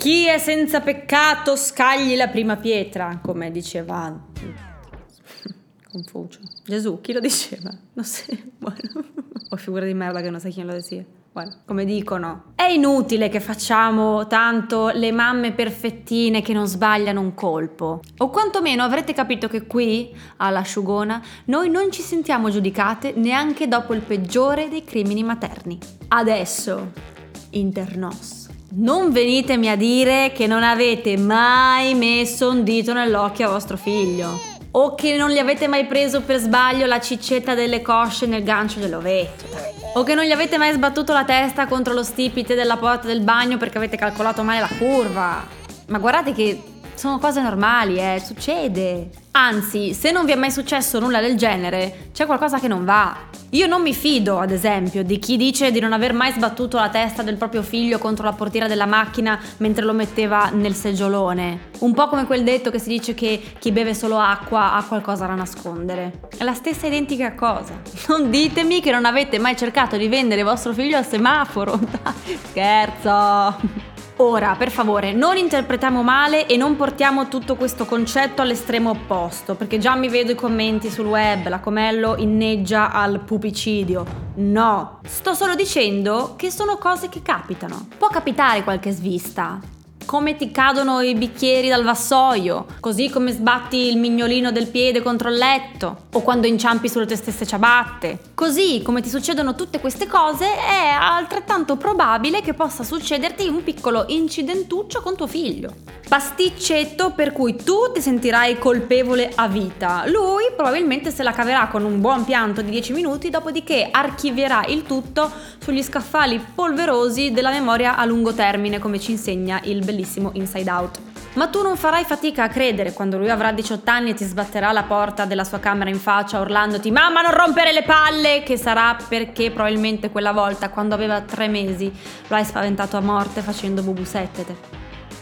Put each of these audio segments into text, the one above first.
Chi è senza peccato scagli la prima pietra, come diceva Confucio. Gesù, chi lo diceva? Non so, bueno, ho figura di merda che non sai chi lo sia. Bueno, come dicono, è inutile che facciamo tanto le mamme perfettine che non sbagliano un colpo. O quantomeno avrete capito che qui, all'asciugona, noi non ci sentiamo giudicate neanche dopo il peggiore dei crimini materni. Adesso, internos. Non venitemi a dire che non avete mai messo un dito nell'occhio a vostro figlio. O che non gli avete mai preso per sbaglio la ciccetta delle cosce nel gancio dell'ovetto. O che non gli avete mai sbattuto la testa contro lo stipite della porta del bagno perché avete calcolato male la curva. Ma guardate che sono cose normali, eh, succede. Anzi, se non vi è mai successo nulla del genere, c'è qualcosa che non va. Io non mi fido, ad esempio, di chi dice di non aver mai sbattuto la testa del proprio figlio contro la portiera della macchina mentre lo metteva nel seggiolone. Un po' come quel detto che si dice che chi beve solo acqua ha qualcosa da nascondere. È la stessa identica cosa. Non ditemi che non avete mai cercato di vendere vostro figlio al semaforo. Scherzo! Ora, per favore, non interpretiamo male e non portiamo tutto questo concetto all'estremo opposto, perché già mi vedo i commenti sul web, la Comello inneggia al pupicidio. No, sto solo dicendo che sono cose che capitano. Può capitare qualche svista, come ti cadono i bicchieri dal vassoio, così come sbatti il mignolino del piede contro il letto, o quando inciampi sulle tue stesse ciabatte. Così come ti succedono tutte queste cose, è altrettanto probabile che possa succederti un piccolo incidentuccio con tuo figlio. Pasticcetto per cui tu ti sentirai colpevole a vita. Lui probabilmente se la caverà con un buon pianto di 10 minuti, dopodiché archivierà il tutto sugli scaffali polverosi della memoria a lungo termine, come ci insegna il bellissimo Inside Out. Ma tu non farai fatica a credere quando lui avrà 18 anni e ti sbatterà la porta della sua camera in faccia urlandoti Mamma non rompere le palle! Che sarà perché probabilmente quella volta, quando aveva 3 mesi, lo hai spaventato a morte facendo bubusettete.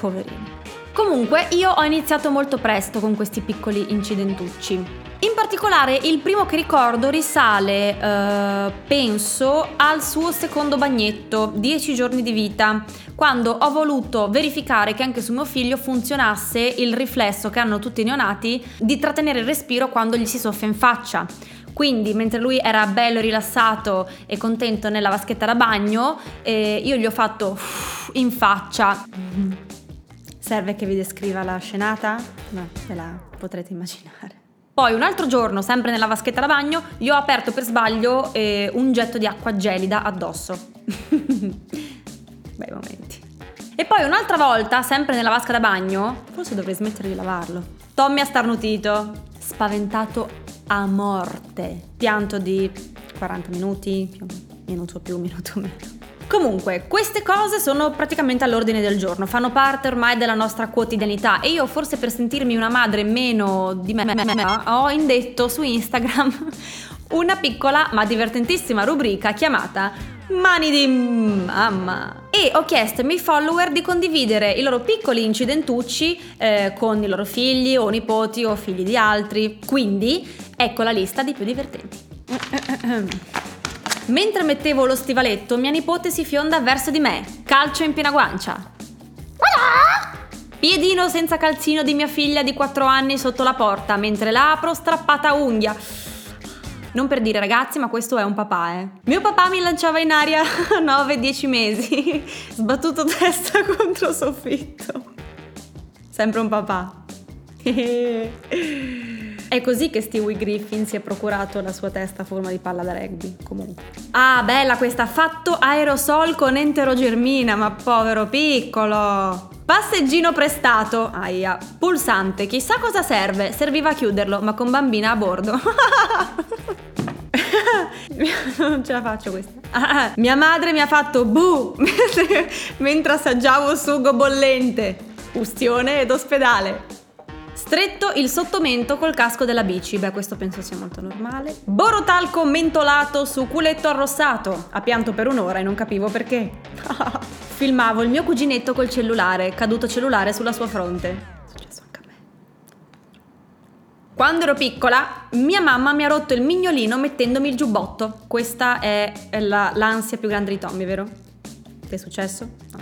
Poverino. Comunque io ho iniziato molto presto con questi piccoli incidentucci. In particolare il primo che ricordo risale, eh, penso, al suo secondo bagnetto, 10 giorni di vita, quando ho voluto verificare che anche su mio figlio funzionasse il riflesso che hanno tutti i neonati di trattenere il respiro quando gli si soffia in faccia. Quindi, mentre lui era bello rilassato e contento nella vaschetta da bagno, eh, io gli ho fatto in faccia. Serve che vi descriva la scenata? No, ve la potrete immaginare. Poi un altro giorno, sempre nella vaschetta da bagno, gli ho aperto per sbaglio eh, un getto di acqua gelida addosso. Bei momenti. E poi un'altra volta, sempre nella vasca da bagno, forse dovrei smettere di lavarlo. Tommy ha starnutito, spaventato a morte. Pianto di 40 minuti, minuto più, minuto meno. Comunque, queste cose sono praticamente all'ordine del giorno, fanno parte ormai della nostra quotidianità e io forse per sentirmi una madre meno di me, me, me, me ho indetto su Instagram una piccola ma divertentissima rubrica chiamata Mani di mamma. E ho chiesto ai miei follower di condividere i loro piccoli incidentucci eh, con i loro figli o nipoti o figli di altri. Quindi ecco la lista di più divertenti. Mentre mettevo lo stivaletto, mia nipote si fionda verso di me, calcio in piena guancia. Piedino senza calzino di mia figlia di 4 anni sotto la porta, mentre la apro strappata a unghia. Non per dire ragazzi, ma questo è un papà, eh. Mio papà mi lanciava in aria a 9-10 mesi, sbattuto testa contro soffitto. Sempre un papà. È così che Stewie Griffin si è procurato la sua testa a forma di palla da rugby, comunque. Ah, bella questa, fatto aerosol con enterogermina, ma povero piccolo! Passeggino prestato, aia, pulsante, chissà cosa serve, serviva a chiuderlo, ma con bambina a bordo. non ce la faccio questa. Mia madre mi ha fatto bu mentre assaggiavo sugo bollente. Ustione ed ospedale. Stretto il sottomento col casco della bici, beh questo penso sia molto normale. Borotalco mentolato su culetto arrossato. Ha pianto per un'ora e non capivo perché. Filmavo il mio cuginetto col cellulare, caduto cellulare sulla sua fronte. È successo anche a me. Quando ero piccola, mia mamma mi ha rotto il mignolino mettendomi il giubbotto. Questa è la, l'ansia più grande di Tommy, vero? Che è successo? No,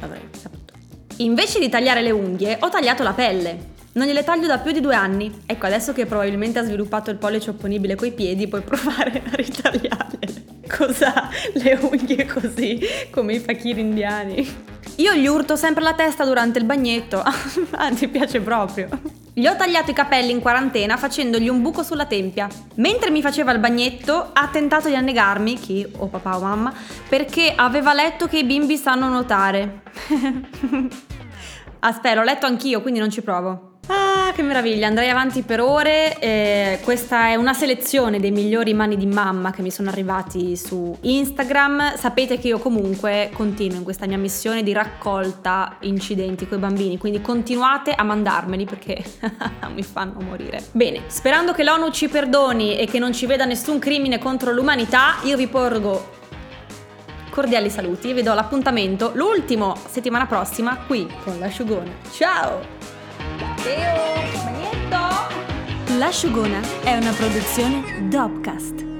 l'avrei saputo. Invece di tagliare le unghie, ho tagliato la pelle. Non gliele taglio da più di due anni. Ecco, adesso che probabilmente ha sviluppato il pollice opponibile coi piedi, puoi provare a ritagliarle. Cosa? Le unghie così, come i fakir indiani. Io gli urto sempre la testa durante il bagnetto. Anzi, piace proprio. Gli ho tagliato i capelli in quarantena facendogli un buco sulla tempia. Mentre mi faceva il bagnetto, ha tentato di annegarmi, chi o papà o mamma, perché aveva letto che i bimbi sanno nuotare. Aspetta, ho letto anch'io, quindi non ci provo. Che meraviglia, andrei avanti per ore. Eh, questa è una selezione dei migliori mani di mamma che mi sono arrivati su Instagram. Sapete che io comunque continuo in questa mia missione di raccolta incidenti con i bambini, quindi continuate a mandarmeli perché mi fanno morire. Bene, sperando che l'ONU ci perdoni e che non ci veda nessun crimine contro l'umanità, io vi porgo cordiali saluti vi do l'appuntamento l'ultimo settimana prossima qui con l'asciugone. Ciao! Magnetto! L'asciugona è una produzione Dopcast.